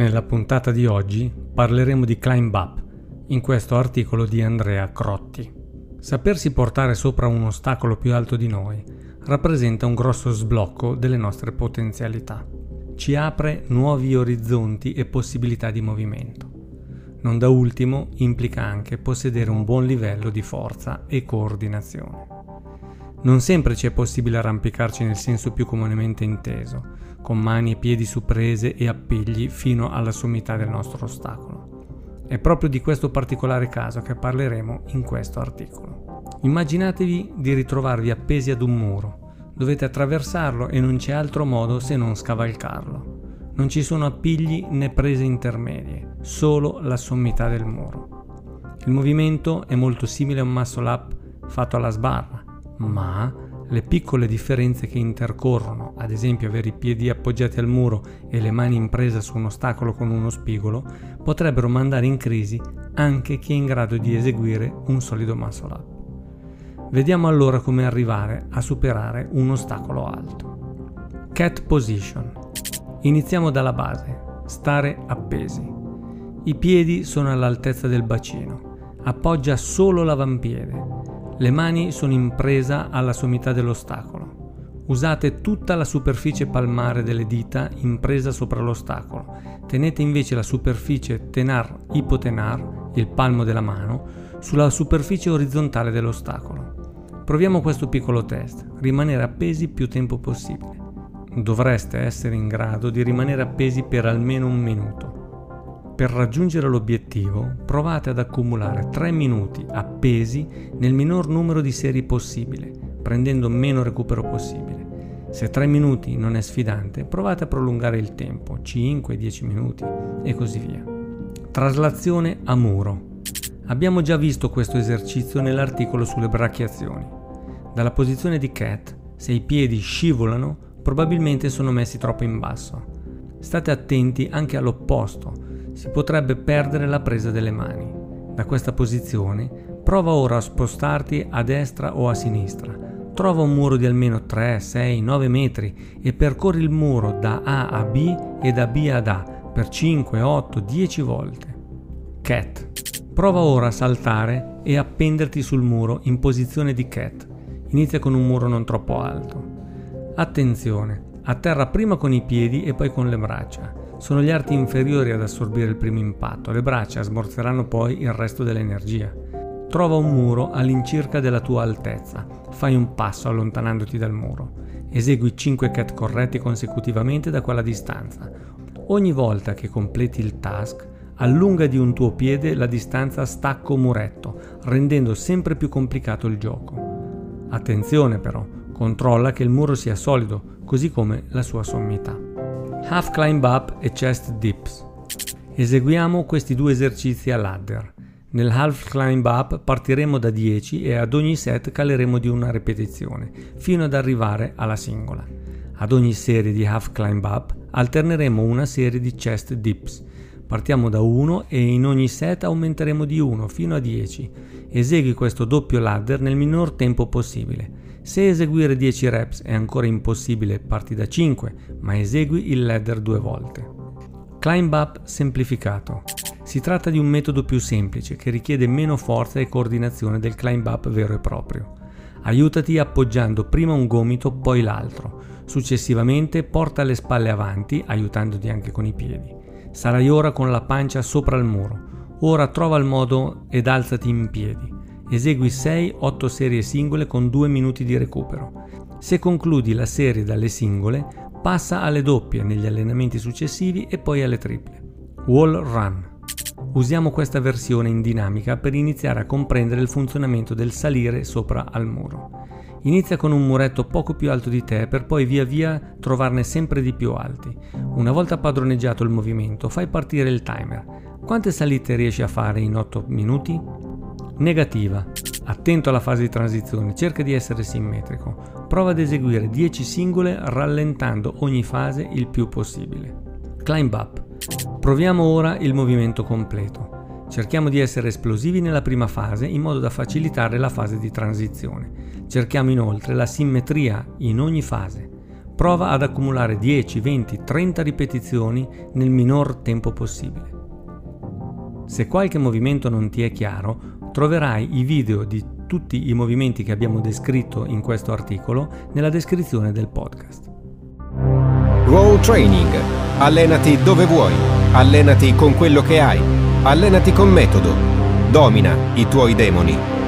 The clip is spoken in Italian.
Nella puntata di oggi parleremo di Climb Up, in questo articolo di Andrea Crotti. Sapersi portare sopra un ostacolo più alto di noi rappresenta un grosso sblocco delle nostre potenzialità. Ci apre nuovi orizzonti e possibilità di movimento. Non da ultimo implica anche possedere un buon livello di forza e coordinazione. Non sempre ci è possibile arrampicarci nel senso più comunemente inteso, con mani e piedi su prese e appigli fino alla sommità del nostro ostacolo. È proprio di questo particolare caso che parleremo in questo articolo. Immaginatevi di ritrovarvi appesi ad un muro. Dovete attraversarlo e non c'è altro modo se non scavalcarlo. Non ci sono appigli né prese intermedie, solo la sommità del muro. Il movimento è molto simile a un muscle up fatto alla sbarra, ma le piccole differenze che intercorrono, ad esempio avere i piedi appoggiati al muro e le mani in presa su un ostacolo con uno spigolo, potrebbero mandare in crisi anche chi è in grado di eseguire un solido muscle up. Vediamo allora come arrivare a superare un ostacolo alto. Cat Position Iniziamo dalla base, stare appesi. I piedi sono all'altezza del bacino, appoggia solo l'avampiede. Le mani sono in presa alla sommità dell'ostacolo. Usate tutta la superficie palmare delle dita in presa sopra l'ostacolo. Tenete invece la superficie tenar-ipotenar, il palmo della mano, sulla superficie orizzontale dell'ostacolo. Proviamo questo piccolo test, rimanere appesi più tempo possibile dovreste essere in grado di rimanere appesi per almeno un minuto. Per raggiungere l'obiettivo provate ad accumulare 3 minuti appesi nel minor numero di serie possibile, prendendo meno recupero possibile. Se 3 minuti non è sfidante, provate a prolungare il tempo, 5-10 minuti e così via. Traslazione a muro. Abbiamo già visto questo esercizio nell'articolo sulle brachiazioni. Dalla posizione di cat, se i piedi scivolano, probabilmente sono messi troppo in basso. State attenti anche all'opposto, si potrebbe perdere la presa delle mani. Da questa posizione prova ora a spostarti a destra o a sinistra. Trova un muro di almeno 3, 6, 9 metri e percorri il muro da A a B e da B ad A per 5, 8, 10 volte. Cat. Prova ora a saltare e appenderti sul muro in posizione di cat. Inizia con un muro non troppo alto. Attenzione, atterra prima con i piedi e poi con le braccia. Sono gli arti inferiori ad assorbire il primo impatto, le braccia smorzeranno poi il resto dell'energia. Trova un muro all'incirca della tua altezza, fai un passo allontanandoti dal muro. Esegui 5 cat corretti consecutivamente da quella distanza. Ogni volta che completi il task, allunga di un tuo piede la distanza stacco-muretto, rendendo sempre più complicato il gioco. Attenzione però, Controlla che il muro sia solido, così come la sua sommità. Half climb up e chest dips. Eseguiamo questi due esercizi a ladder. Nel half climb up partiremo da 10 e ad ogni set caleremo di una ripetizione, fino ad arrivare alla singola. Ad ogni serie di half climb up alterneremo una serie di chest dips. Partiamo da 1 e in ogni set aumenteremo di 1 fino a 10. Esegui questo doppio ladder nel minor tempo possibile. Se eseguire 10 reps è ancora impossibile, parti da 5, ma esegui il ladder due volte. Climb up semplificato. Si tratta di un metodo più semplice che richiede meno forza e coordinazione del climb up vero e proprio. Aiutati appoggiando prima un gomito, poi l'altro. Successivamente porta le spalle avanti, aiutandoti anche con i piedi. Sarai ora con la pancia sopra il muro. Ora trova il modo ed alzati in piedi. Esegui 6-8 serie singole con 2 minuti di recupero. Se concludi la serie dalle singole, passa alle doppie negli allenamenti successivi e poi alle triple. Wall Run. Usiamo questa versione in dinamica per iniziare a comprendere il funzionamento del salire sopra al muro. Inizia con un muretto poco più alto di te per poi via via trovarne sempre di più alti. Una volta padroneggiato il movimento, fai partire il timer. Quante salite riesci a fare in 8 minuti? Negativa. Attento alla fase di transizione, cerca di essere simmetrico. Prova ad eseguire 10 singole rallentando ogni fase il più possibile. Climb up. Proviamo ora il movimento completo. Cerchiamo di essere esplosivi nella prima fase in modo da facilitare la fase di transizione. Cerchiamo inoltre la simmetria in ogni fase. prova ad accumulare 10, 20, 30 ripetizioni nel minor tempo possibile. Se qualche movimento non ti è chiaro, troverai i video di tutti i movimenti che abbiamo descritto in questo articolo nella descrizione del podcast. Roll Training. Allenati dove vuoi. Allenati con quello che hai. Allenati con metodo. Domina i tuoi demoni.